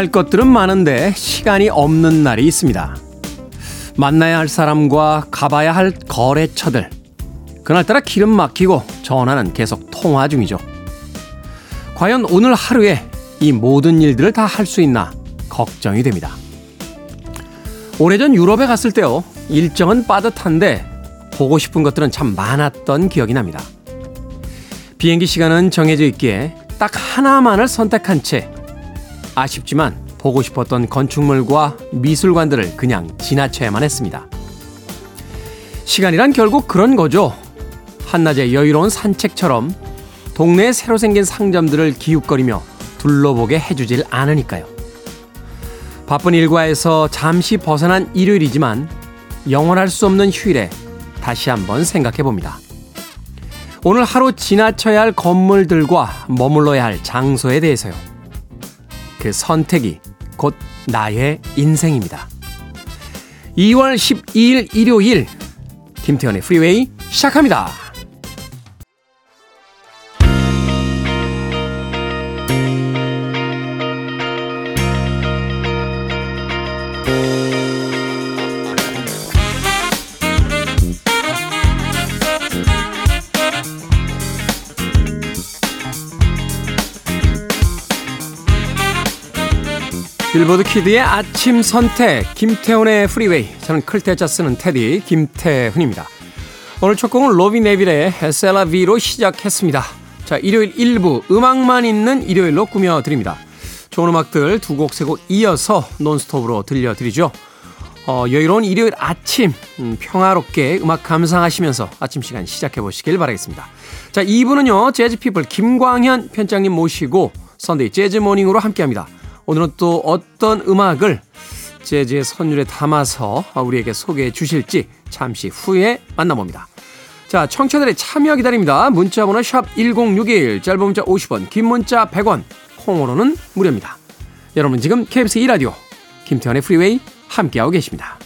할 것들은 많은데 시간이 없는 날이 있습니다. 만나야 할 사람과 가봐야 할 거래처들. 그날따라 기름 막히고 전화는 계속 통화 중이죠. 과연 오늘 하루에 이 모든 일들을 다 할 수 있나 걱정이 됩니다. 오래전 유럽에 갔을 때요. 일정은 빠듯한데 보고 싶은 것들은 참 많았던 기억이 납니다. 비행기 시간은 정해져 있기에 딱 하나만을 선택한 채 아쉽지만 보고 싶었던 건축물과 미술관들을 그냥 지나쳐야만 했습니다. 시간이란 결국 그런 거죠. 한낮의 여유로운 산책처럼 동네에 새로 생긴 상점들을 기웃거리며 둘러보게 해주질 않으니까요. 바쁜 일과에서 잠시 벗어난 일요일이지만 영원할 수 없는 휴일에 다시 한번 생각해 봅니다. 오늘 하루 지나쳐야 할 건물들과 머물러야 할 장소에 대해서요. 그 선택이 곧 나의 인생입니다. 2월 12일 일요일 김태현의 프리웨이 시작합니다. 빌보드 키드의 아침 선택 김태훈의 프리웨이 저는 클 태자 쓰는 태디 김태훈입니다. 오늘 첫 곡은 로비 네빌의 C'est la vie로 시작했습니다. 자 일요일 1부 음악만 있는 일요일로 꾸며드립니다. 좋은 음악들 두 곡 세 곡 이어서 논스톱으로 들려드리죠. 어, 여유로운 일요일 아침 음, 평화롭게 음악 감상하시면서 아침 시간 시작해 보시길 바라겠습니다. 자 2부는요 재즈피플 김광현 편집장님 모시고 Sunday Jazz Morning으로 함께합니다. 오늘은 또 어떤 음악을 재즈의 선율에 담아서 우리에게 소개해 주실지 잠시 후에 만나봅니다. 자, 청취자들의 참여 기다립니다. 문자 번호 샵 1061, 짧은 문자 50원, 긴 문자 100원, 콩으로는 무료입니다. 여러분 지금 KBS 2라디오 김태훈의 프리웨이 함께하고 계십니다.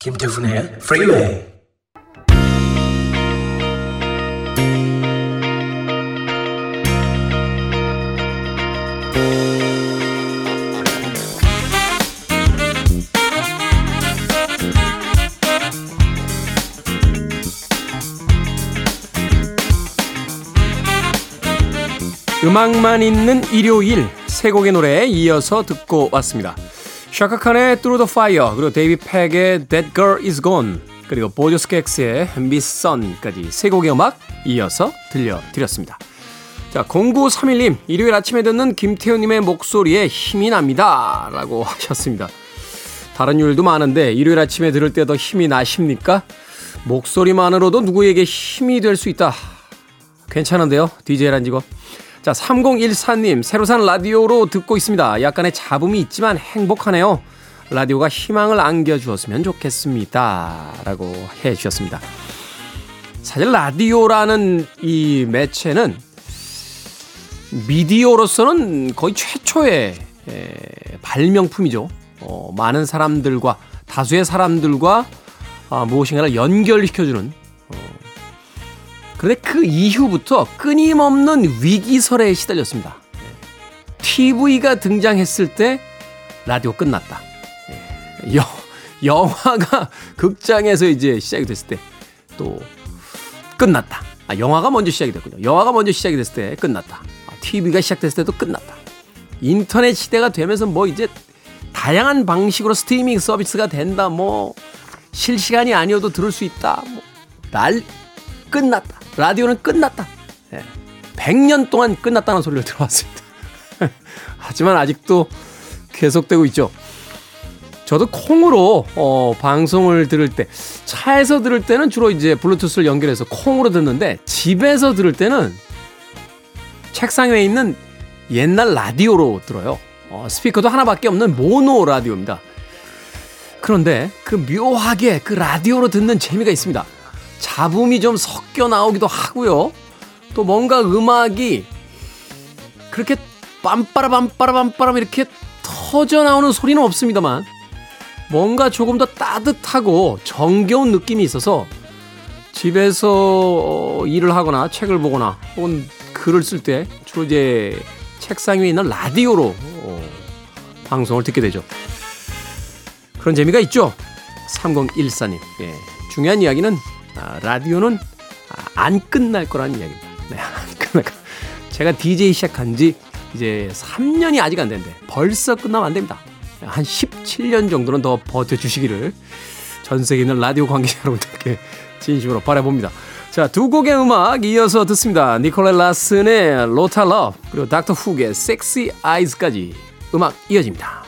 김태훈의 프리웨이 음악만 있는 일요일 세 곡의 노래에 이어서 듣고 왔습니다. 샤카칸의 Through the Fire 그리고 데이비 팩의 That Girl Is Gone 그리고 보조스켑스의 Miss Sun까지 세 곡의 음악 이어서 들려드렸습니다. 자 0931님 일요일 아침에 듣는 김태훈님의 목소리에 힘이 납니다 라고 하셨습니다. 다른 요일도 많은데 일요일 아침에 들을 때 더 힘이 나십니까? 목소리만으로도 누구에게 힘이 될 수 있다. 괜찮은데요? DJ란 직업. 자, 3014님, 새로 산 라디오로 듣고 있습니다. 약간의 잡음이 있지만 행복하네요. 라디오가 희망을 안겨주었으면 좋겠습니다. 라고 해 주셨습니다. 사실 라디오라는 이 매체는 미디어로서는 거의 최초의 에, 발명품이죠. 어, 많은 사람들과, 다수의 사람들과 아, 무엇인가를 연결시켜주는 그런데 그 이후부터 끊임없는 위기설에 시달렸습니다. TV가 등장했을 때 라디오 끝났다. 여, 영화가 극장에서 이제 시작이 됐을 때 또 끝났다. 아, 영화가 먼저 시작이 됐군요. 영화가 먼저 시작이 됐을 때 끝났다. 아, TV가 시작됐을 때도 끝났다. 인터넷 시대가 되면서 뭐 이제 다양한 방식으로 스트리밍 서비스가 된다. 뭐 실시간이 아니어도 들을 수 있다. 뭐 날 끝났다. 라디오는 끝났다. 예. 100년 동안 끝났다는 소리를 들어왔습니다. 하지만 아직도 계속되고 있죠. 저도 콩으로 어, 방송을 들을 때 차에서 들을 때는 주로 이제 블루투스를 연결해서 콩으로 듣는데 집에서 들을 때는 책상 위에 있는 옛날 라디오로 들어요. 어, 스피커도 하나밖에 없는 모노 라디오입니다. 그런데 그 묘하게 그 라디오로 듣는 재미가 있습니다. 잡음이 좀 섞여 나오기도 하고요. 또 뭔가 음악이 그렇게 빰빠라 빰빠라 빰빠라 이렇게 터져 나오는 소리는 없습니다만 뭔가 조금 더 따뜻하고 정겨운 느낌이 있어서 집에서 어, 일을 하거나 책을 보거나 혹은 글을 쓸 때 주로 이제 책상 위에 있는 라디오로 어, 방송을 듣게 되죠. 그런 재미가 있죠. 3014님. 예. 중요한 이야기는 아, 라디오는 아, 안 끝날 거라는 이야기입니다. 네, 안 끝날 거. 제가 DJ 시작한 지 이제 3년이 아직 안 됐는데 벌써 끝나면 안 됩니다. 한 17년 정도는 더 버텨주시기를 전 세계 있는 라디오 관계자 여러분들께 진심으로 바라봅니다. 자, 두 곡의 음악 이어서 듣습니다. 니콜렛 라슨의 Lotta Love 그리고 닥터 훅의 Sexy Eyes까지 음악 이어집니다.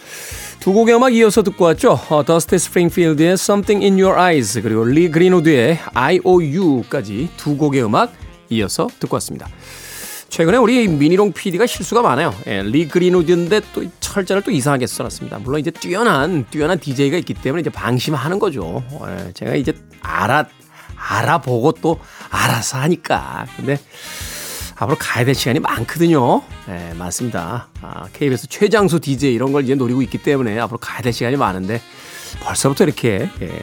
두 곡의 음악 이어서 듣고 왔죠. 어, 더스트 스프링필드의 Something in Your Eyes 그리고 리 그린우드의 IOU까지 두 곡의 음악 이어서 듣고 왔습니다. 최근에 우리 미니롱 PD가 실수가 많아요. 예, 리 그린우드인데 또 철자를 또 이상하게 써놨습니다. 물론 이제 뛰어난 뛰어난 DJ가 있기 때문에 이제 방심하는 거죠. 예, 제가 이제 알아 알아보고 또 알아서 하니까. 근데 앞으로 가야 될 시간이 많거든요. 네, 많습니다. 아, KBS 최장수 DJ 이런 걸 이제 노리고 있기 때문에 앞으로 가야 될 시간이 많은데 벌써부터 이렇게 예,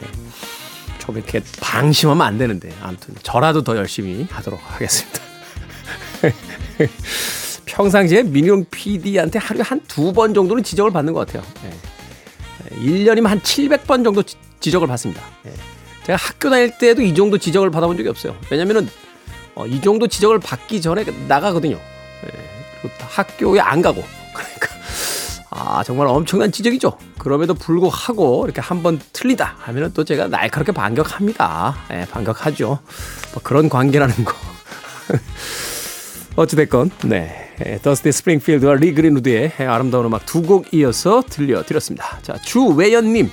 좀 이렇게 방심하면 안 되는데 아무튼 저라도 더 열심히 하도록 하겠습니다. 평상시에 민용 PD한테 하루에 한 두 번 정도는 지적을 받는 것 같아요. 예. 1년이면 한 700번 정도 지적을 받습니다. 예. 제가 학교 다닐 때도 이 정도 지적을 받아본 적이 없어요. 왜냐면은 어, 이 정도 지적을 받기 전에 나가거든요. 예, 그리고 학교에 안 가고. 그러니까 아 정말 엄청난 지적이죠. 그럼에도 불구하고 이렇게 한 번 틀리다 하면은 또 제가 날카롭게 반격합니다. 예, 반격하죠. 뭐 그런 관계라는 거. 어찌됐건 네 더스티 스프링필드와 리 그린우드의 아름다운 음악 두 곡 이어서 들려드렸습니다. 자 주외연님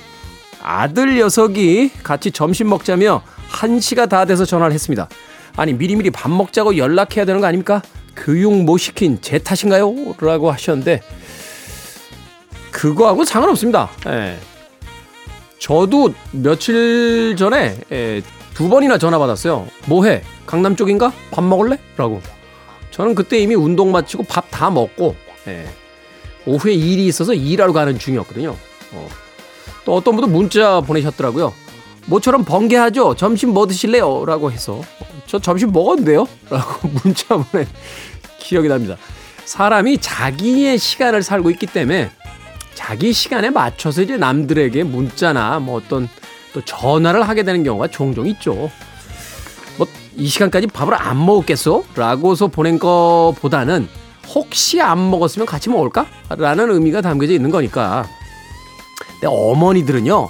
아들 녀석이 같이 점심 먹자며 1시가 다 돼서 전화를 했습니다. 아니 미리미리 밥 먹자고 연락해야 되는 거 아닙니까? 교육 못 시킨 제 탓인가요? 라고 하셨는데 그거하고 상관없습니다. 예. 저도 며칠 전에 예, 두 번이나 전화 받았어요. 뭐해? 강남 쪽인가? 밥 먹을래? 라고. 저는 그때 이미 운동 마치고 밥 다 먹고 예. 오후에 일이 있어서 일하러 가는 중이었거든요. 어. 또 어떤 분도 문자 보내셨더라고요. 모처럼 번개하죠. 점심 뭐 드실래요? 라고 해서 저 점심 먹었는데요? 라고 문자 보낸 기억이 납니다. 사람이 자기의 시간을 살고 있기 때문에 자기 시간에 맞춰서 이제 남들에게 문자나 뭐 어떤 또 전화를 하게 되는 경우가 종종 있죠. 뭐 이 시간까지 밥을 안 먹었겠어? 라고서 보낸 거보다는 혹시 안 먹었으면 같이 먹을까? 라는 의미가 담겨져 있는 거니까. 근데 어머니들은요,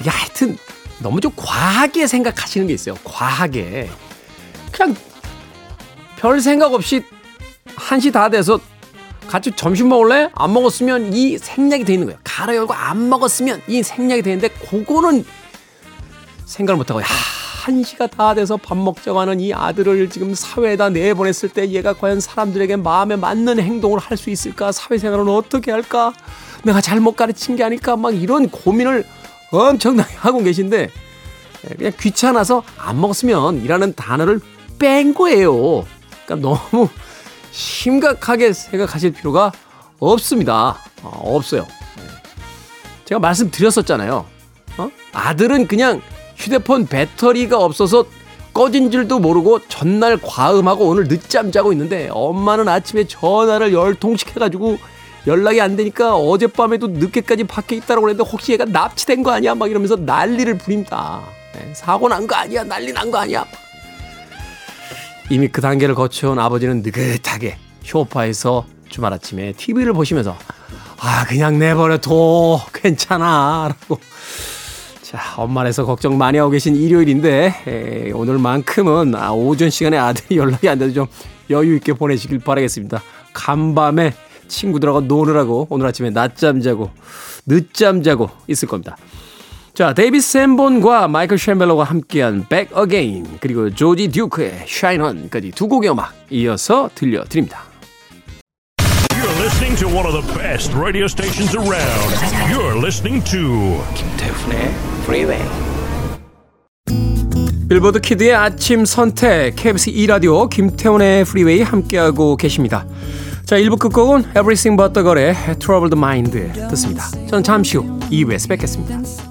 이게 하여튼 너무 좀 과하게 생각하시는 게 있어요. 과하게. 그냥 별 생각 없이 한시 다 돼서 같이 점심 먹을래? 안 먹었으면 이 생략이 돼 있는 거예요. 가로 열고 안 먹었으면 이 생략이 되는데 그거는 생각을 못하고 야 한시가 다 돼서 밥 먹자고 하는 이 아들을 지금 사회에다 내보냈을 때 얘가 과연 사람들에게 마음에 맞는 행동을 할 수 있을까? 사회생활은 어떻게 할까? 내가 잘못 가르친 게 아닐까? 막 이런 고민을 엄청나게 하고 계신데 그냥 귀찮아서 안 먹었으면 이라는 단어를 뺀 거예요. 그러니까 너무 심각하게 생각하실 필요가 없습니다. 어, 없어요. 제가 말씀드렸었잖아요. 어? 아들은 그냥 휴대폰 배터리가 없어서 꺼진 줄도 모르고 전날 과음하고 오늘 늦잠 자고 있는데 엄마는 아침에 전화를 열 통씩 해가지고 연락이 안 되니까 어젯밤에도 늦게까지 밖에 있다고 그랬는데 혹시 얘가 납치된 거 아니야? 막 이러면서 난리를 부립니다. 네, 사고 난 거 아니야? 난리 난 거 아니야? 이미 그 단계를 거쳐온 아버지는 느긋하게 쇼파에서 주말 아침에 TV를 보시면서 아 그냥 내버려둬 괜찮아 라고 자, 엄마에서 걱정 많이 하고 계신 일요일인데, 에, 오늘만큼은 아, 오전 시간에 아들이 연락이 안 돼도 좀 여유 있게 보내시길 바라겠습니다. 간밤에 친구들하고 노느라고 오늘 아침에 낮잠 자고, 늦잠 자고 있을 겁니다. 자, 데이빗 샌본과 마이클 셈벨로가 함께한 Back Again, 그리고 조지 듀크의 Shine On까지 두 곡의 음악 이어서 들려드립니다. You're listening to one of the best radio stations around. You're listening to 김태훈의 Freeway. 빌보드 kid의 아침 선택 KBS 2라디오 김태훈의 Freeway 함께하고 계십니다. 자 1부 끝곡은 Everything But The Girl의 Troubled Mind 듣습니다. 저는 잠시 후 2부에서 뵙겠습니다.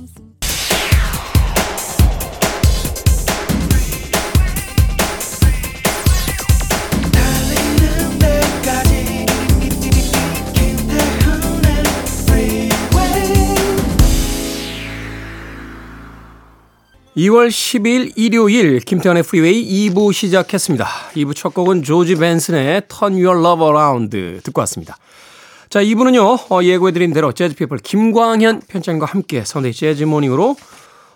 (2월 10일) 일요일 김태훈의 Freeway 2부 시작했습니다. 2부 첫 곡은 조지 벤슨의 Turn Your Love Around 듣고 왔습니다. 자, 2부는요, 어, 예고해드린 대로 재즈피플 김광현 편집장과 함께 Sunday 재즈 morning으로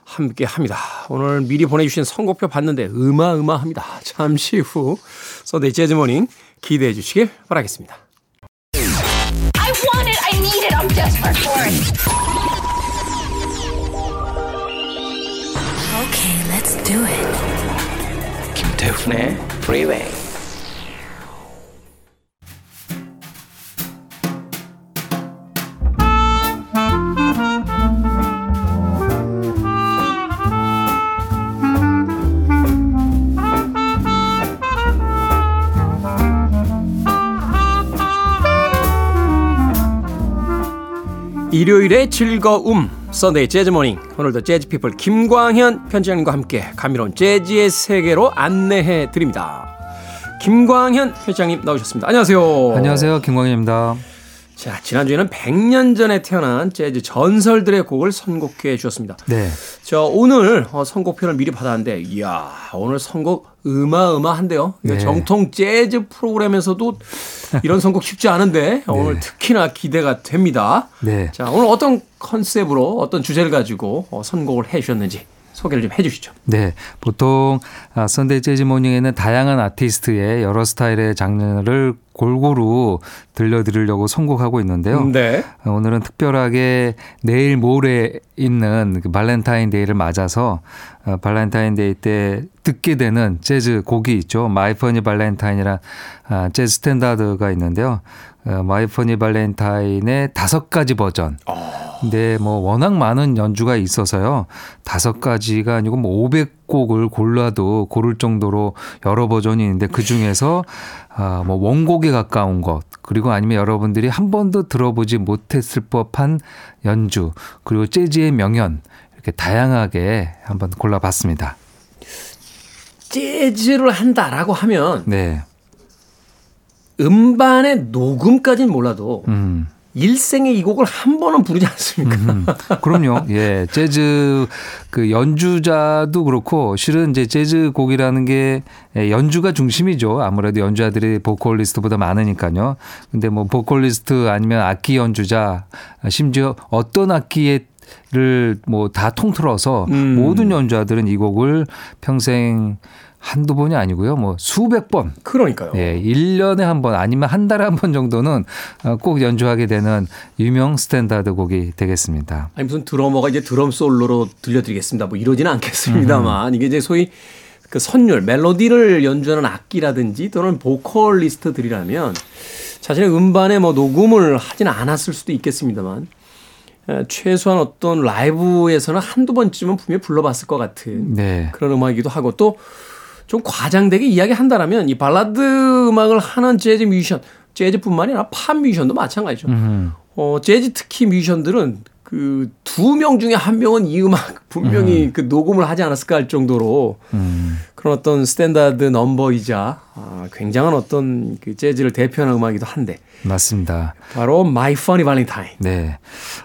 함께 합니다. 오늘 미리 보내주신 선곡표 봤는데 어마어마합니다. 잠시 후 Sunday 재즈 morning 기대해 주시길 바라겠습니다. Okay, let's do it. 김태훈의 Freeway. 일요일의 즐거움 Sunday 재즈 morning 오늘도 재즈 피플 김광현 편집장님과 함께 감미로운 재즈의 세계로 안내해 드립니다. 김광현 편집장님 나오셨습니다. 안녕하세요. 안녕하세요. 김광현입니다. 자, 지난주에는 100년 전에 태어난 재즈 전설들의 곡을 선곡해 주셨습니다. 네. 저 오늘 어, 선곡표를 미리 받았는데 이야, 오늘 선곡. 이거 네. 정통 재즈 프로그램에서도 이런 선곡 쉽지 않은데 오늘 특히나 기대가 됩니다. 네. 자, 오늘 어떤 컨셉으로 어떤 주제를 가지고 어, 선곡을 해 주셨는지 소개를 좀 해 주시죠. 네. 보통 아, Sunday 재즈 morning에는 다양한 아티스트의 여러 스타일의 장르를 골고루 들려드리려고 선곡하고 있는데요. 네. 어, 오늘은 특별하게 내일 모레 있는 그 발렌타인데이를 맞아서 어, 발렌타인데이 때 듣게 되는 재즈 곡이 있죠. My Funny Valentine이란 아, 재즈 스탠다드가 있는데요. 어, My Funny Valentine의 다섯 가지 버전. 근데 뭐 워낙 많은 연주가 있어서요. 다섯 가지가 아니고 뭐 500곡을 골라도 고를 정도로 여러 버전이 있는데 그 중에서 아, 뭐 원곡에 가까운 것 그리고 아니면 여러분들이 한 번도 들어보지 못했을 법한 연주 그리고 재즈의 명연 이렇게 다양하게 한번 골라봤습니다. 재즈를 한다라고 하면 네. 음반의 녹음까지는 몰라도 음. 일생에 이 곡을 한 번은 부르지 않습니까? 음, 그럼요. 예. 재즈 그 연주자도 그렇고 실은 이제 재즈 곡이라는 게 예, 연주가 중심이죠. 아무래도 연주자들이 보컬리스트보다 많으니까요. 근데 뭐 보컬리스트 아니면 악기 연주자 심지어 어떤 악기에 를 뭐 다 통틀어서 음. 모든 연주자들은 이 곡을 평생 한두 번이 아니고요. 뭐 수백 번 그러니까요. 예, 1년에 한 번 아니면 한 달에 한 번 정도는 어, 꼭 연주하게 되는 유명 스탠다드 곡이 되겠습니다. 아니 무슨 드러머가 이제 드럼 솔로로 들려드리겠습니다. 뭐 이러지는 않겠습니다만 이게 이제 소위 그 선율 멜로디를 연주하는 악기라든지 또는 보컬리스트들이라면 자신의 음반에 뭐 녹음을 하지는 않았을 수도 있겠습니다만 에, 최소한 어떤 라이브에서는 한두 번쯤은 분명히 불러봤을 것 같은 네. 그런 음악이기도 하고 또 좀 과장되게 이야기한다라면 이 발라드 음악을 하는 재즈 뮤지션, 재즈뿐만이 아니라 팝 뮤지션도 마찬가지죠. 어, 재즈 특히 뮤지션들은 그 두 명 중에 한 명은 이 음악 분명히 그 녹음을 하지 않았을까 할 정도로 그런 어떤 스탠다드 넘버이자 아, 굉장한 어떤 그 재즈를 대표하는 음악이기도 한데 맞습니다. 바로 My Funny Valentine. 네.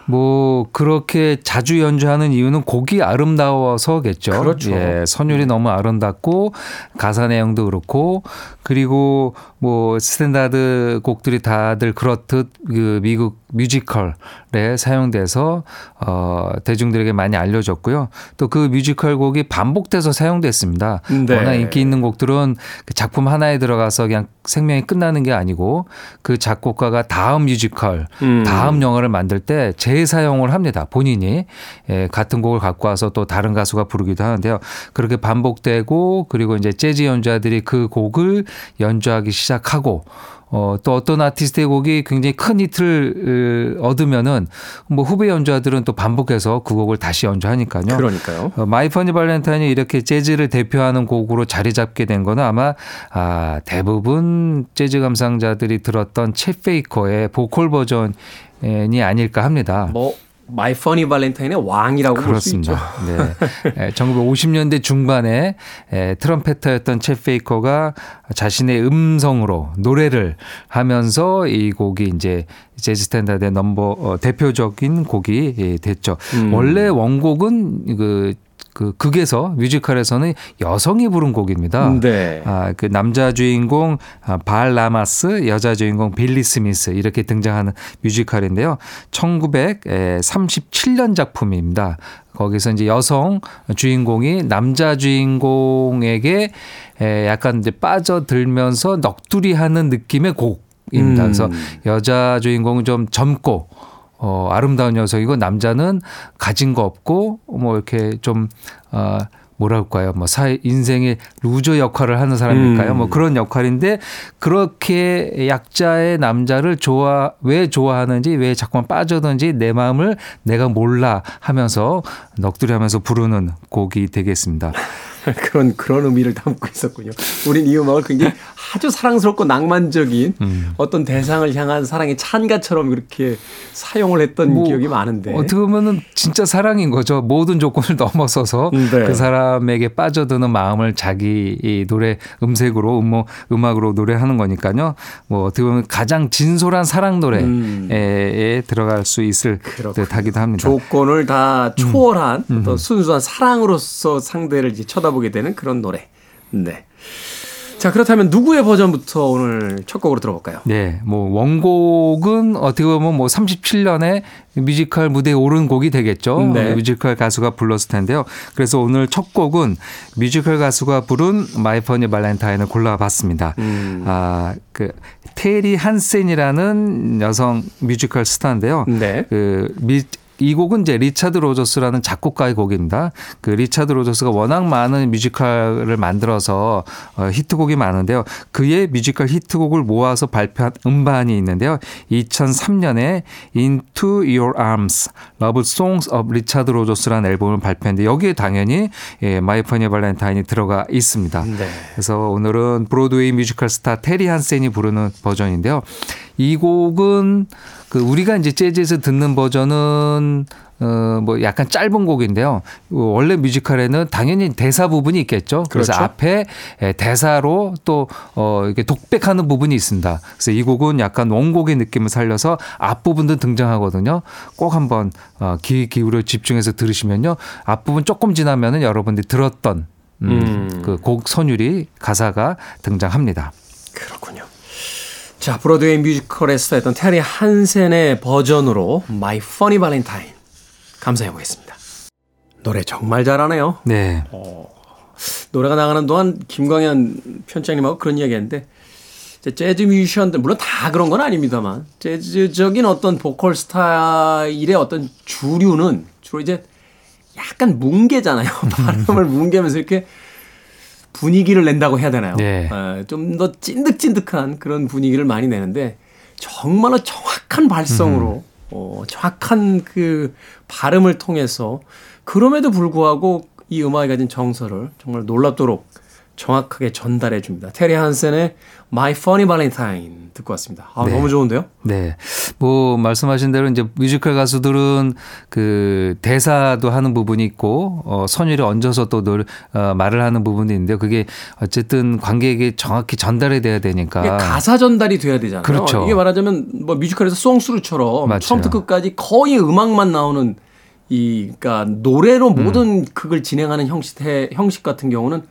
뭐 그렇게 자주 연주하는 이유는 곡이 아름다워서겠죠. 그렇죠. 예, 선율이 너무 아름답고 가사 내용도 그렇고 그리고 뭐 스탠다드 곡들이 다들 그렇듯 그 미국 뮤지컬에 사용돼서 어 대중들에게 많이 알려졌고요. 또 그 뮤지컬 곡이 반복돼서 사용됐습니다. 네. 워낙 인기 있는 곡들은 그 작품 하나에 들어가서 그냥 생명이 끝나는 게 아니고 그 작곡가가 다음 뮤지컬, 음. 다음 영화를 만들 때 재사용을 합니다. 본인이 예, 같은 곡을 갖고 와서 또 다른 가수가 부르기도 하는데요. 그렇게 반복되고 그리고 이제 재즈 연주자들이 그 곡을 연주하기 시작하고 어, 또 어떤 아티스트의 곡이 굉장히 큰 히트를 으, 얻으면은 뭐 후배 연주자들은 또 반복해서 그 곡을 다시 연주하니까요. 그러니까요. 어, My Funny Valentine이 이렇게 재즈를 대표하는 곡으로 자리 잡게 된 거는 아마 아, 대부분 재즈 감상자들이 들었던 쳇 베이커의 보컬 버전이 아닐까 합니다. 뭐 My Funny Valentine의 왕이라고 볼 수 있죠. 네. 에, 1950년대 중반에 에, 트럼페터였던 쳇 베이커가 자신의 음성으로 노래를 하면서 이 곡이 이제 재즈 스탠다드의 넘버 어, 대표적인 곡이 예, 됐죠. 음. 원래 원곡은 그, 그 극에서 뮤지컬에서는 여성이 부른 곡입니다. 네. 아, 그 남자 주인공 아, 발 라마스, 여자 주인공 빌리 스미스 이렇게 등장하는 뮤지컬인데요. 1937년 작품입니다. 거기서 이제 여성 주인공이 남자 주인공에게 에, 약간 이제 빠져들면서 넋두리하는 느낌의 곡입니다. 음. 그래서 여자 주인공은 좀 젊고 어, 아름다운 여성이고 남자는 가진 거 없고 뭐 이렇게 좀 어, 뭐랄까요? 뭐 사회 인생의 loser 역할을 하는 사람일까요? 음. 뭐 그런 역할인데 그렇게 약자의 남자를 좋아 왜 좋아하는지 왜 자꾸만 빠져드는지 내 마음을 내가 몰라 하면서 넋두리하면서 부르는 곡이 되겠습니다. 그런 그런 의미를 담고 있었군요. 우린 이 음악을 굉장히 아주 사랑스럽고 낭만적인 음. 어떤 대상을 향한 사랑의 찬가처럼 그렇게 사용을 했던 뭐 기억이 많은데. 어떻게 보면은 진짜 사랑인 거죠. 모든 조건을 넘어서서 네. 그 사람 에게 빠져드는 마음을 자기 이 노래 음색으로 음모 음악으로 노래하는 거니까요. 뭐 어떻게 보면 가장 진솔한 사랑 노래에 음. 에 들어갈 수 있을. 듯하기도 합니다. 조건을 다 음. 초월한 어떤 순수한 사랑으로서 상대를 이제 쳐다보게 되는 그런 노래. 네. 자, 그렇다면 누구의 버전부터 오늘 첫 곡으로 들어볼까요? 네, 뭐 원곡은 어떻게 보면 뭐 37년에 뮤지컬 무대에 오른 곡이 되겠죠. 네. 뮤지컬 가수가 불렀을 텐데요. 그래서 오늘 첫 곡은 뮤지컬 가수가 부른 My Funny Valentine을 골라봤습니다. 음. 아, 그 테리 한센이라는 여성 뮤지컬 스타인데요. 네. 그 미, 이 곡은 이제 리차드 로저스라는 작곡가의 곡입니다. 그 리차드 로저스가 워낙 많은 뮤지컬을 만들어서 어, 히트곡이 많은데요. 그의 뮤지컬 히트곡을 모아서 발표한 음반이 있는데요. 2003년에 Into Your Arms, Love Songs of Richard Rodgers라는 앨범을 발표했는데 여기에 당연히 예, My Funny Valentine이 들어가 있습니다. 네. 그래서 오늘은 브로드웨이 뮤지컬 스타 테리 한센이 부르는 버전인데요. 이 곡은 그 우리가 이제 재즈에서 듣는 버전은 어, 뭐 약간 짧은 곡인데요. 원래 뮤지컬에는 당연히 대사 부분이 있겠죠. 그래서 그렇죠. 앞에 에, 대사로 또, 어, 이렇게 독백하는 부분이 있습니다. 그래서 이 곡은 약간 원곡의 느낌을 살려서 앞부분도 등장하거든요. 꼭 한번 어, 귀 기울여 집중해서 들으시면요. 앞부분 조금 지나면은 여러분들이 들었던 음, 음. 그곡 선율이 가사가 등장합니다. 그렇군요. 자, 브로드웨이 뮤지컬에 스타했던 테리 한센의 버전으로 My Funny Valentine 감상해 보겠습니다. 노래 정말 잘하네요. 네. 노래가 나가는 동안 김광현 편장님하고 그런 이야기 했는데 이제 재즈 뮤지션들 물론 다 그런 건 아닙니다만 재즈적인 어떤 보컬 스타일의 어떤 주류는 주로 이제 약간 뭉개잖아요. 발음을 뭉개면서 이렇게 분위기를 낸다고 해야 되나요? 네. 좀더 찐득찐득한 그런 분위기를 많이 내는데 정말로 정확한 발성으로 어, 정확한 그 발음을 통해서 그럼에도 불구하고 이 음악이 가진 정서를 정말 놀랍도록 정확하게 전달해 줍니다. 테리 한센의 My Funny Valentine 듣고 왔습니다. 아, 네. 너무 좋은데요? 네. 뭐, 말씀하신 대로 이제 뮤지컬 가수들은 그 대사도 하는 부분이 있고, 어, 선율에 얹어서 또 노래, 어, 말을 하는 부분도 있는데요. 그게 어쨌든 관객에게 정확히 전달이 돼야 되니까. 이게 가사 전달이 돼야 되잖아요. 그렇죠. 이게 말하자면 뭐 뮤지컬에서 송스루처럼 맞아요. 처음부터 끝까지 거의 음악만 나오는 이 그러니까 노래로 음. 모든 극을 진행하는 형식 형식 같은 경우는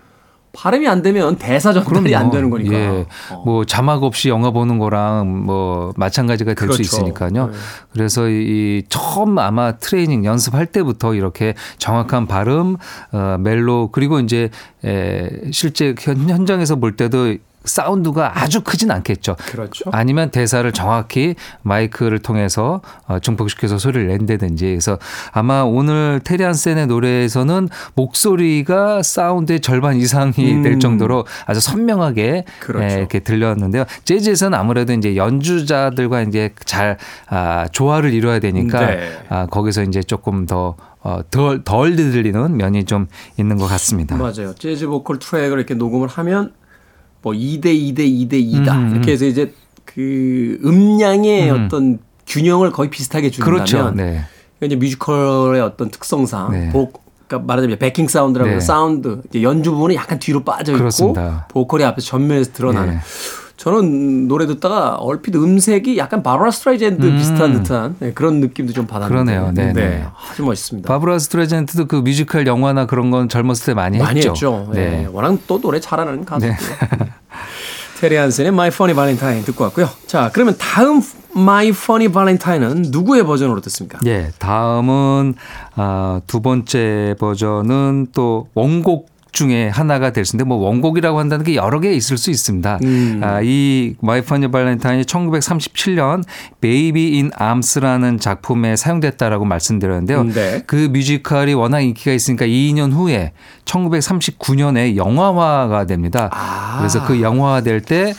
발음이 안 되면 대사 전달이 안 되는 거니까. 예. 어. 뭐 자막 없이 영화 보는 거랑 뭐 마찬가지가 될수 그렇죠. 있으니까요. 네. 그래서 이 처음 아마 트레이닝 연습할 때부터 이렇게 정확한 발음, 어, 멜로 그리고 이제 에, 실제 현, 현장에서 볼 때도 사운드가 아주 크진 않겠죠. 그렇죠. 아니면 대사를 정확히 마이크를 통해서 어, 증폭시켜서 소리를 낸다든지 그래서 아마 오늘 테리안 센의 노래에서는 목소리가 사운드의 절반 이상이 음. 될 정도로 아주 선명하게 그렇죠. 예, 이렇게 들렸는데요. 재즈에서는 아무래도 이제 연주자들과 이제 잘 아, 조화를 이뤄야 되니까 네. 아, 거기서 이제 조금 더 어, 덜, 덜 들리는 면이 좀 있는 것 같습니다. 맞아요. 재즈 보컬 트랙을 이렇게 녹음을 하면 뭐 2대 2대 2대 2다. 음, 음. 이렇게 해서 이제 그 음량의 어떤 균형을 거의 비슷하게 준다면 그렇죠. 네. 이제 뮤지컬의 어떤 특성상 네. 보, 그러니까 말하자면 backing 사운드라고 네. 사운드 연주 부분이 약간 뒤로 빠져 있고 그렇습니다. 보컬이 앞에서 전면에서 드러나는 네. 저는 노래 듣다가 얼핏 음색이 약간 바브라 스트라이젠드 비슷한 듯한 네, 그런 느낌도 좀 받았는데 음. 그러네요. 네, 네. 아주 멋있습니다. 바브라 스트라이샌드도 그 뮤지컬 영화나 그런 건 젊었을 때 많이, 많이 했죠. 했죠. 네. 네. 워낙 또 노래 잘하는 가수고요. 네. 테리 한슨의 My Funny Valentine 듣고 왔고요. 자, 그러면 다음 My Funny Valentine은 누구의 버전으로 듣습니까? 예, 다음은 아, 두 번째 버전은 또 원곡 중에 하나가 될 수 있는데 뭐 원곡이라고 한다는 게 여러 개 있을 수 있습니다. 음. 아, 이 My Funny Valentine이 1937년 Babes in Arms라는 작품에 사용됐다라고 말씀드렸는데요. 네. 그 뮤지컬이 워낙 인기가 있으니까 2년 후에 1939년에 영화화가 됩니다. 아. 그래서 그 영화화 될 때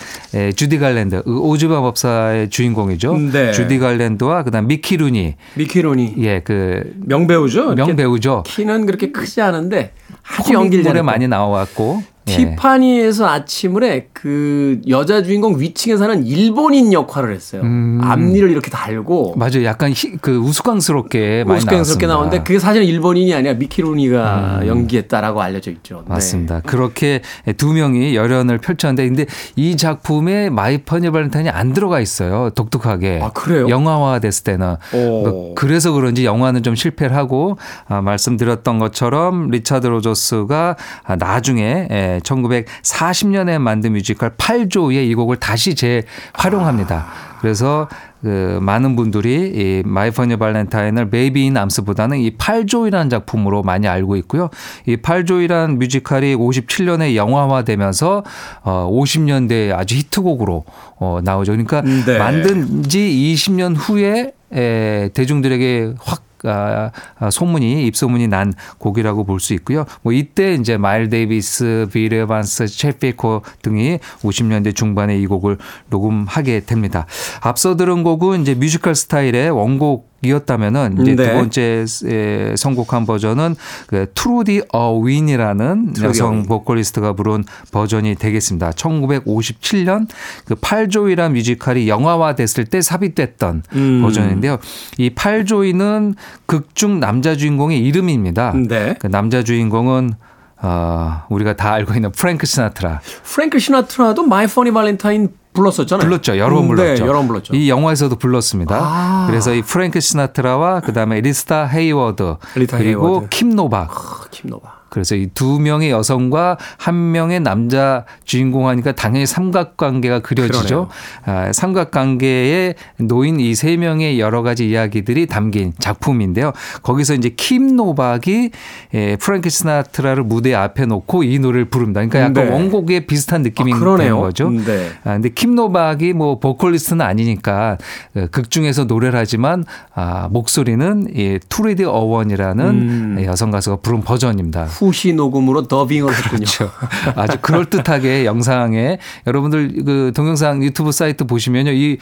주디 갈랜드, 그 오즈의 마법사의 주인공이죠. 네. 주디 갈랜드와 그다음 미키 루니, 미키 루니 예, 그 명배우죠. 명배우죠. 키는 그렇게 크지 않은데 아주 연기를. 많이 나와왔고. 예. 티파니에서 아침을에 그 여자 주인공 위층에 사는 일본인 역할을 했어요. 음. 앞니를 이렇게 달고 맞아요. 약간 히, 그 우스꽝스럽게 우스꽝스럽게. 나오는데 그게 사실은 일본인이 아니라 미키 루니가 연기했다라고 알려져 있죠. 네. 음. 맞습니다. 그렇게 두 명이 열연을 펼쳤는데 근데 이 작품에 My Funny Valentine이 안 들어가 있어요. 독특하게. 아, 그래요? 영화화 됐을 때는. 오. 뭐 그래서 그런지 영화는 좀 실패를 하고 아, 말씀드렸던 것처럼 리차드 로저스가 아, 나중에 예, 1940년에 만든 뮤지컬 Pal Joey에 이 곡을 다시 재활용합니다. 그래서 그 많은 분들이 이 My Funny Valentine을 Babes in Arms보다는 이 Pal Joey라는 작품으로 많이 알고 있고요. 이 Pal Joey라는 뮤지컬이 57년에 영화화되면서 어 50년대 아주 히트곡으로 어 나오죠. 그러니까 네. 만든 지 20년 후에 에, 대중들에게 확 아, 아, 소문이 입소문이 난 곡이라고 볼 수 있고요. 뭐 이때 이제 마일스 데이비스, 빌 에반스, 쳇 베이커 등이 50년대 중반에 이 곡을 녹음하게 됩니다. 앞서 들은 곡은 이제 뮤지컬 스타일의 원곡 이었다면은 이제 네. 두 번째 에, 선곡한 버전은 그 트루디 어윈이라는 여성. 보컬리스트가 부른 버전이 되겠습니다. 1957년 그 Pal Joey란 뮤지컬이 영화화 됐을 때 삽입됐던 음. 버전인데요. 이 8조이는 극중 남자 주인공의 이름입니다. 네. 그 남자 주인공은 어, 우리가 다 알고 있는 프랭크 시나트라. 프랭크 시나트라도 My Funny Valentine 불렀었잖아요. 불렀죠. 여러 번 음, 불렀죠. 네, 여러 번 불렀죠. 이 영화에서도 불렀습니다. 아. 그래서 이 프랭크 시나트라와 그다음에 리타 헤이워드 리타 그리고 헤이워드. 킴 노박 아, 킴 노박. 그래서 이 두 명의 여성과 한 명의 남자 주인공 하니까 당연히 삼각관계가 그려지죠. 아, 삼각관계에 놓인 이 세 명의 여러 가지 이야기들이 담긴 작품인데요. 거기서 이제 킴 노박이 에, 프랭크 시나트라를 무대 앞에 놓고 이 노래를 부릅니다. 그러니까 약간 네. 원곡에 비슷한 느낌이 아. 되는 거죠. 네. 아, 근데 킴 노박이 뭐 보컬리스트는 아니니까 어, 극 중에서 노래를 하지만 아, 목소리는 이 트루디 어윈이라는 음. 여성 가수가 부른 버전입니다. 후시 녹음으로 더빙을 했군요. 그렇죠. 아주 그럴듯하게 영상에 여러분들 그 동영상 유튜브 사이트 보시면요. 이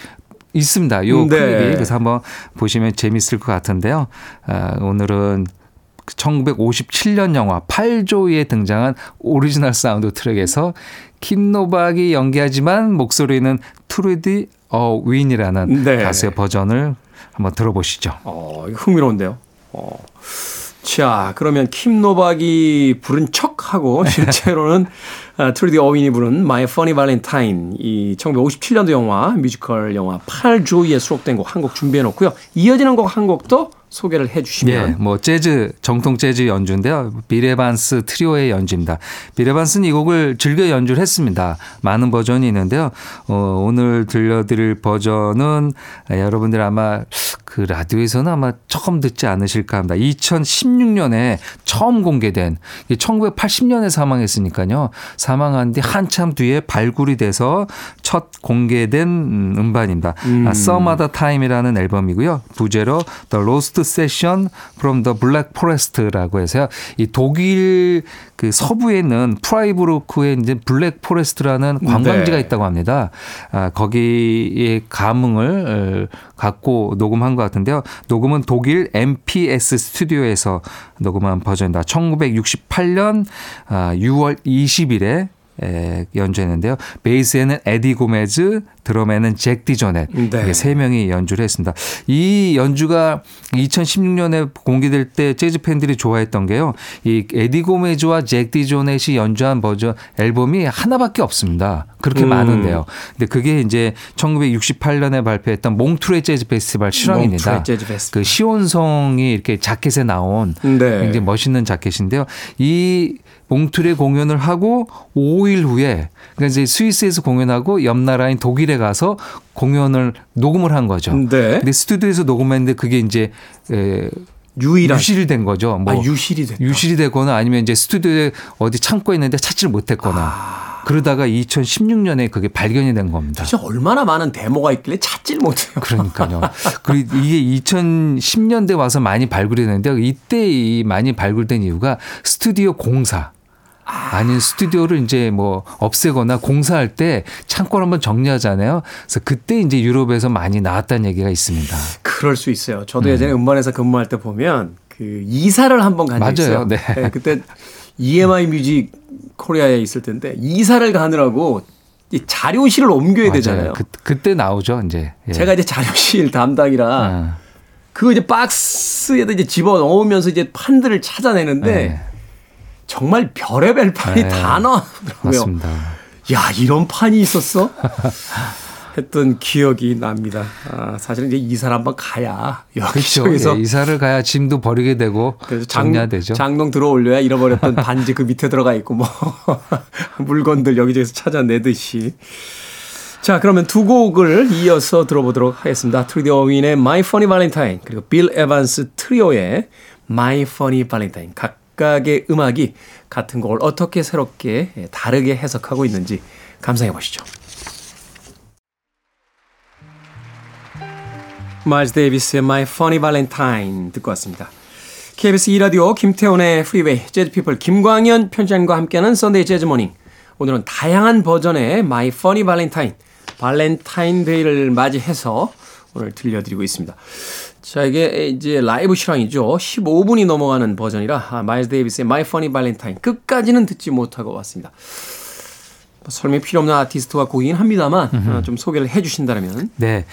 있습니다. 요 네. 클립이 그래서 한번 보시면 재밌을 것 같은데요. 아, 오늘은 1957년 영화 8조에 등장한 오리지널 사운드 트랙에서 킴 노박이 연기하지만 목소리는 트루디 어윈이라는 네. 가수의 버전을 한번 들어보시죠. 어, 흥미로운데요. 어. 자, 그러면 킴 노박이 부른 척하고 실제로는 아, 트루디 어윈이 부른 My Funny Valentine 이 1957년도 영화 뮤지컬 영화 8조이에 수록된 곡 한 곡 준비해 놓고요. 이어지는 곡 한 곡도 소개를 해 예, 주시면 뭐 재즈 정통 재즈 연주인데요. 비레반스 트리오의 연주입니다. 비레반스는 이 곡을 즐겨 연주를 했습니다. 많은 버전이 있는데요. 어, 오늘 들려드릴 버전은 여러분들 아마 그 라디오에서는 아마 처음 듣지 않으실까 합니다. 2016년에 처음 공개된 1980년에 사망했으니까요. 사망한 뒤 한참 뒤에 발굴이 돼서 첫 공개된 음, 음반입니다. 아, Some Other Time이라는 앨범이고요. 부제로 The Lost Session from the Black Forest라고 해서요. 이 독일 그 서부에 있는 프라이부르크에 이제 블랙 포레스트라는 관광지가 네. 있다고 합니다. 아, 거기에 감흥을 어, 갖고 녹음한 것 같은데요. 녹음은 독일 MPS 스튜디오에서 녹음한 버전입니다. 1968년 아, 6월 20일에 에, 연주했는데요. 베이스에는 에디 고메즈, 드럼에는 잭 디조넷 네. 세 명이 연주를 했습니다. 이 연주가 2016년에 공개될 때 재즈 팬들이 좋아했던 게요. 이 에디 고메즈와 잭 디조넷이 연주한 버전 앨범이 하나밖에 없습니다. 그렇게 음. 많은데요. 근데 그게 이제 1968년에 발표했던 몽트레 재즈 페스티벌 실황입니다. 몽트레 재즈 페스티벌. 그 시온성이 이렇게 자켓에 나온 네. 굉장히 멋있는 자켓인데요. 이 몽트레 공연을 하고 5일 후에 그러니까 이제 스위스에서 공연하고 옆 나라인 독일에 가서 공연을 녹음을 한 거죠. 네. 근데 스튜디오에서 녹음했는데 그게 이제 에, 유일한 유실이 된 거죠. 뭐 아, 유실이 됐다. 유실이 되거나 아니면 이제 스튜디오에 어디 창고에 있는데 찾지를 못했거나 아. 그러다가 2016년에 그게 발견이 된 겁니다. 진짜 얼마나 많은 데모가 있길래 찾질 못해요. 그러니까요. 그리고 이게 2010년대 와서 많이 발굴이 됐는데 이때 이 많이 발굴된 이유가 스튜디오 공사. 아닌 스튜디오를 이제 뭐 없애거나 공사할 때 창고를 한번 정리하잖아요. 그래서 그때 이제 유럽에서 많이 나왔다는 얘기가 있습니다. 그럴 수 있어요. 저도 예전에 음반에서 근무할 때 보면 그 이사를 한번 간 적이 있어요. 맞아요. 네. 그때 EMI 뮤직 코리아에 있을 텐데 이사를 가느라고 이 자료실을 옮겨야 되잖아요. 그, 그때 나오죠, 이제. 예. 제가 이제 자료실 담당이라 아, 그거 이제 박스에다 이제 집어 넣으면서 이제 판들을 찾아내는데 네. 정말 별의별 판이 네. 다 나왔더라고요. 맞습니다. 야 이런 판이 있었어? 했던 기억이 납니다. 아, 사실은 이제 이사를 한번 가야 그렇죠. 여기저기서 예, 이사를 가야 짐도 버리게 되고 그래서 장, 정리해야 되죠. 장롱 들어 올려야 잃어버렸던 반지 그 밑에 들어가 있고 뭐 물건들 여기저기서 찾아내듯이. 자, 그러면 두 곡을 이어서 들어보도록 하겠습니다. 트리디 어윈의 My Funny Valentine 그리고 빌 에반스 트리오의 My Funny Valentine 각 각의 음악이 같은 곡을 어떻게 새롭게 다르게 해석하고 있는지 감상해 보시죠. 마일스 데이비스의 My Funny Valentine 듣고 왔습니다. KBS 2라디오 김태훈의 프리웨이 재즈피플 김광현 편집장과 함께하는 썬데이 재즈모닝 오늘은 다양한 버전의 My Funny Valentine 발렌타인데이를 맞이해서 오늘 들려드리고 있습니다. 자 이게 이제 라이브 실황이죠. 15분이 넘어가는 버전이라 아, 마일스 데이비스의 My Funny Valentine 끝까지는 듣지 못하고 왔습니다. 뭐 설명이 필요 없는 아티스트와 곡이긴 합니다만 어, 좀 소개를 해 주신다면 네.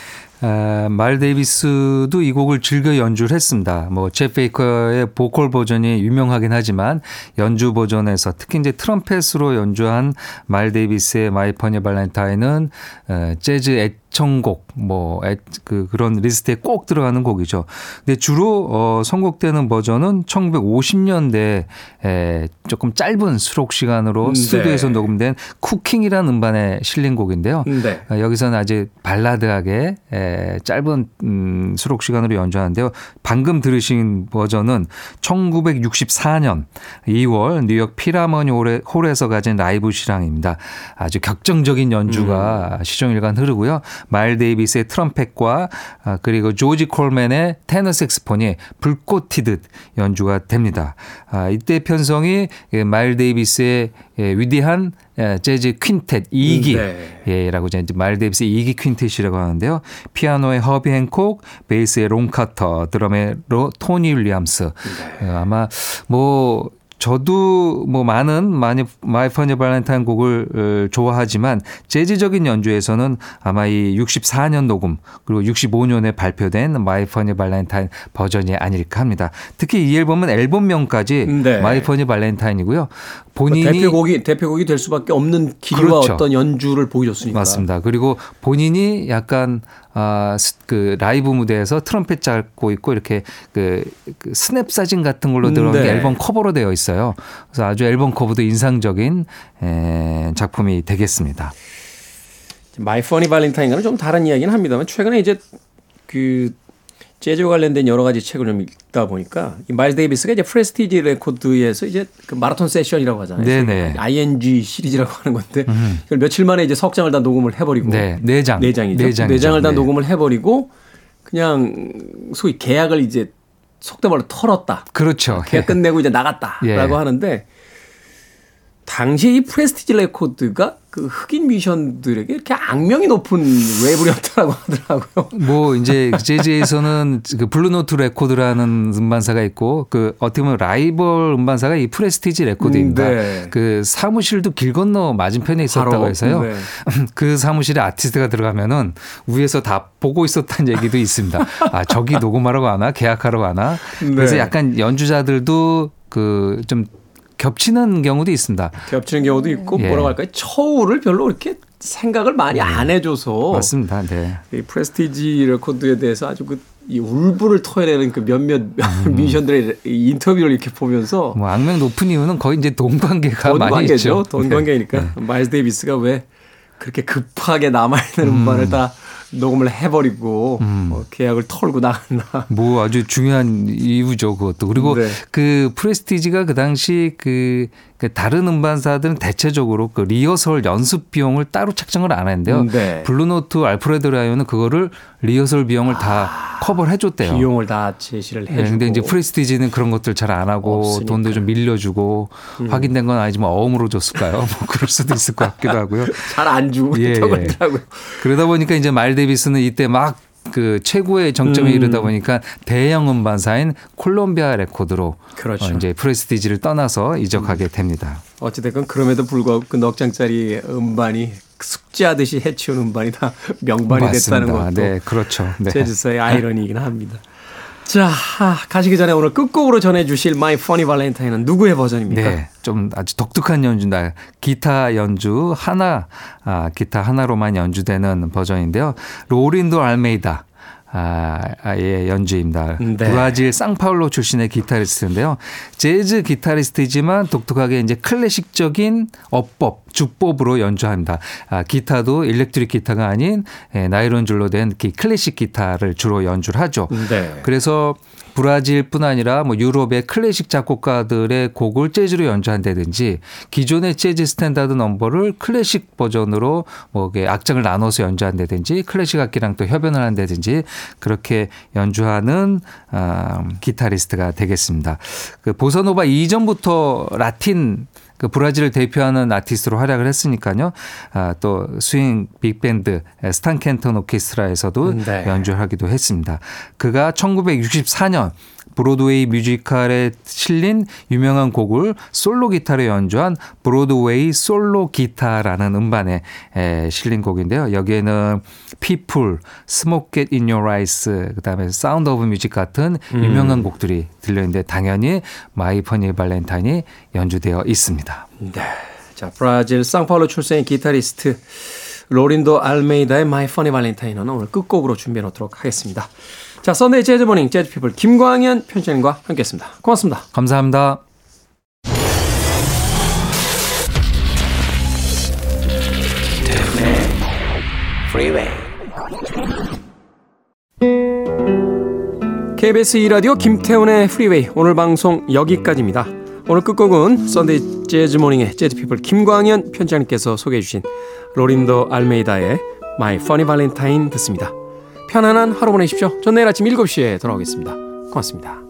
아, 말 데이비스도 이 곡을 즐겨 연주를 했습니다. 뭐, 쳇 베이커의 보컬 버전이 유명하긴 하지만 연주 버전에서 특히 이제 트럼펫으로 연주한 마일 데이비스의 My Funny Valentine은 에, 재즈 애청곡, 뭐, 애, 그, 그런 리스트에 꼭 들어가는 곡이죠. 근데 주로, 어, 선곡되는 버전은 1950년대 에, 조금 짧은 수록 시간으로 음, 네. 스튜디오에서 녹음된 Cookin'이라는 음반에 실린 곡인데요. 네. 아, 여기서는 아주 발라드하게 에, 짧은 음, 수록 시간으로 연주하는데요. 방금 들으신 버전은 1964년 2월 뉴욕 Philharmonic Hall에, Hall에서 가진 라이브 실황입니다. 아주 격정적인 연주가 시종일관 흐르고요. 마일 데이비스의 트럼펫과 아, 그리고 조지 콜맨의 테너 색소폰이 불꽃 튀듯 연주가 됩니다. 아, 이때 편성이 예, 마일 데이비스의 예, 위대한 예, 재즈 퀸텟 2기 네. 예, 라고 이제 마일 데이비스 2기 퀸텟이라고 하는데요. 피아노의 허비 행콕, 베이스의 론 카터, 드럼의로 토니 윌리엄스. 네. 어, 아마 뭐 저도 뭐 많은 많이 My Funny Valentine 곡을 어, 좋아하지만 재즈적인 연주에서는 아마 이 64년 녹음 그리고 65년에 발표된 My Funny Valentine 버전이 아닐까 합니다. 특히 이 앨범은 앨범명까지 네. My Funny Valentine이고요. 뭐 본인이 대표곡이 대표곡이 될 수밖에 없는 길이와 그렇죠. 어떤 연주를 보여줬으니까. 맞습니다. 그리고 본인이 약간 아, 스- 그 라이브 무대에서 트럼펫 잡고 있고 이렇게 그, 그 스냅 사진 같은 걸로 들어간 네. 게 앨범 커버로 되어 있어요. 그래서 아주 앨범 커버도 인상적인 에, 작품이 되겠습니다. My Funny Valentine과는 좀 다른 이야기는 합니다만 최근에 이제 그 재즈와 관련된 여러 가지 책을 좀 읽다 보니까 이 마일스 데이비스가 이제 프레스티지 레코드에서 이제 그 마라톤 세션이라고 하잖아요. 네네. ING 시리즈라고 하는 건데 이걸 며칠 만에 이제 석 장을 다 녹음을 해버리고 네, 네 장. 네 장이죠. 네네 장이죠. 장을 다 네. 녹음을 해버리고 그냥 소위 계약을 이제 속된 말로 털었다. 그렇죠. 계약 끝내고 이제 나갔다라고 예. 하는데 당시에 이 프레스티지 레코드가 그 흑인 뮤지션들에게 이렇게 악명이 높은 레이블이었다라고 하더라고요. 뭐 이제 재즈에서는 그 블루노트 레코드라는 음반사가 있고 그 어떻게 보면 라이벌 음반사가 이 프레스티지 레코드입니다. 음, 네. 그 사무실도 길 건너 맞은편에 있었다고 바로, 해서요. 네. 그 사무실에 아티스트가 들어가면은 위에서 다 보고 있었다는 얘기도 있습니다. 아 저기 녹음하러 가나 계약하러 가나. 그래서 네. 약간 연주자들도 그좀 겹치는 경우도 있습니다. 겹치는 경우도 있고 예. 뭐라고 할까요? 처우를 별로 이렇게 생각을 많이 안 해줘서 맞습니다. 네. 이 프레스티지 레코드에 대해서 아주 그 이 울분을 토해내는 그 몇몇 뮤지션들의 이 인터뷰를 이렇게 보면서 음. 뭐 악명 높은 이유는 거의 이제 돈 관계가 돈 많이 관계죠. 있죠. 돈 네. 관계니까 마일스 데이비스가 왜 그렇게 급하게 남아있는 음반을 다 녹음을 해버리고 뭐 계약을 털고 나갔나. 뭐 아주 중요한 이유죠 그것도 그리고 네. 그 프레스티지가 그 당시 그, 그 다른 음반사들은 대체적으로 그 리허설 연습 비용을 따로 책정을 안 했는데요. 네. 블루노트 알프레드 라이언은 그거를 리허설 비용을 다 커버를 해줬대요. 비용을 다 제시를 네, 해주고. 근데 이제 프레스티지는 그런 것들 잘 안 하고 없으니까. 음. 돈도 좀 밀려주고 확인된 건 아니지만 어음으로 줬을까요? 뭐 그럴 수도 있을 것 같기도 하고요. 잘 안 주고 예, 예. 그러다 보니까 이제 마일 데이비스는 이때 막 그 최고의 정점에 음. 이르다 보니까 대형 음반사인 콜롬비아 레코드로 그렇죠. 어, 이제 프레스티지를 떠나서 이적하게 됩니다. 어찌됐건 그럼에도 불구하고 그 넉 장짜리 음반이 숙제하듯이 해치운 음반이 다 명반이 됐다는 맞습니다. 것도 네, 그렇죠. 네. 재즈사의 아이러니이긴 합니다. 자, 하, 가시기 전에 오늘 끝곡으로 전해주실 My Funny Valentine은 누구의 버전입니까? 네, 좀 아주 독특한 연주다. 기타 연주 하나, 아, 기타 하나로만 연주되는 버전인데요. 로린도 알메이다. 아, 의 연주입니다. 네. 브라질 상파울로 출신의 기타리스트인데요. 재즈 기타리스트이지만 독특하게 이제 클래식적인 어법, 주법으로 연주합니다. 아, 기타도 일렉트릭 기타가 아닌 예, 나이론 줄로 된 기- 클래식 기타를 주로 연주를 하죠. 네. 그래서 브라질뿐 아니라 뭐 유럽의 클래식 작곡가들의 곡을 재즈로 연주한다든지 기존의 재즈 스탠다드 넘버를 클래식 버전으로 뭐 악장을 나눠서 연주한다든지 클래식 악기랑 또 협연을 한다든지 그렇게 연주하는 어, 기타리스트가 되겠습니다. 그 보사노바 이전부터 라틴 그 브라질을 대표하는 아티스트로 활약을 했으니까요. 아, 또 스윙 빅밴드 스탄 켄턴 오케스트라에서도 네. 연주하기도 했습니다. 그가 1964년 브로드웨이 뮤지컬에 실린 유명한 곡을 솔로 기타로 연주한 Broadway Solo Guitar라는 음반에 에, 실린 곡인데요. 여기에는 People, Smoke Gets In Your Eyes, 그다음에 Sound of Music 같은 유명한 곡들이 실려 있는데 당연히 My Funny Valentine이 연주되어 있습니다. 네. 자, 브라질 상파울로 출생의 기타리스트 로린도 알메이다의 My Funny Valentine은 오늘 끝곡으로 준비해 놓도록 하겠습니다. 자, Sunday Jazz Morning 재즈 피플 김광현 편집장님과 함께했습니다. 고맙습니다. 감사합니다. KBS 2라디오 김태훈의 프리웨이 오늘 방송 여기까지입니다. 오늘 끝곡은 Sunday Jazz Morning의 재즈 피플 김광현 편집장님께서 소개해 주신 로린도 알메이다의 My Funny Valentine 듣습니다. 편안한 하루 보내십시오. 전 내일 아침 7시에 돌아오겠습니다. 고맙습니다.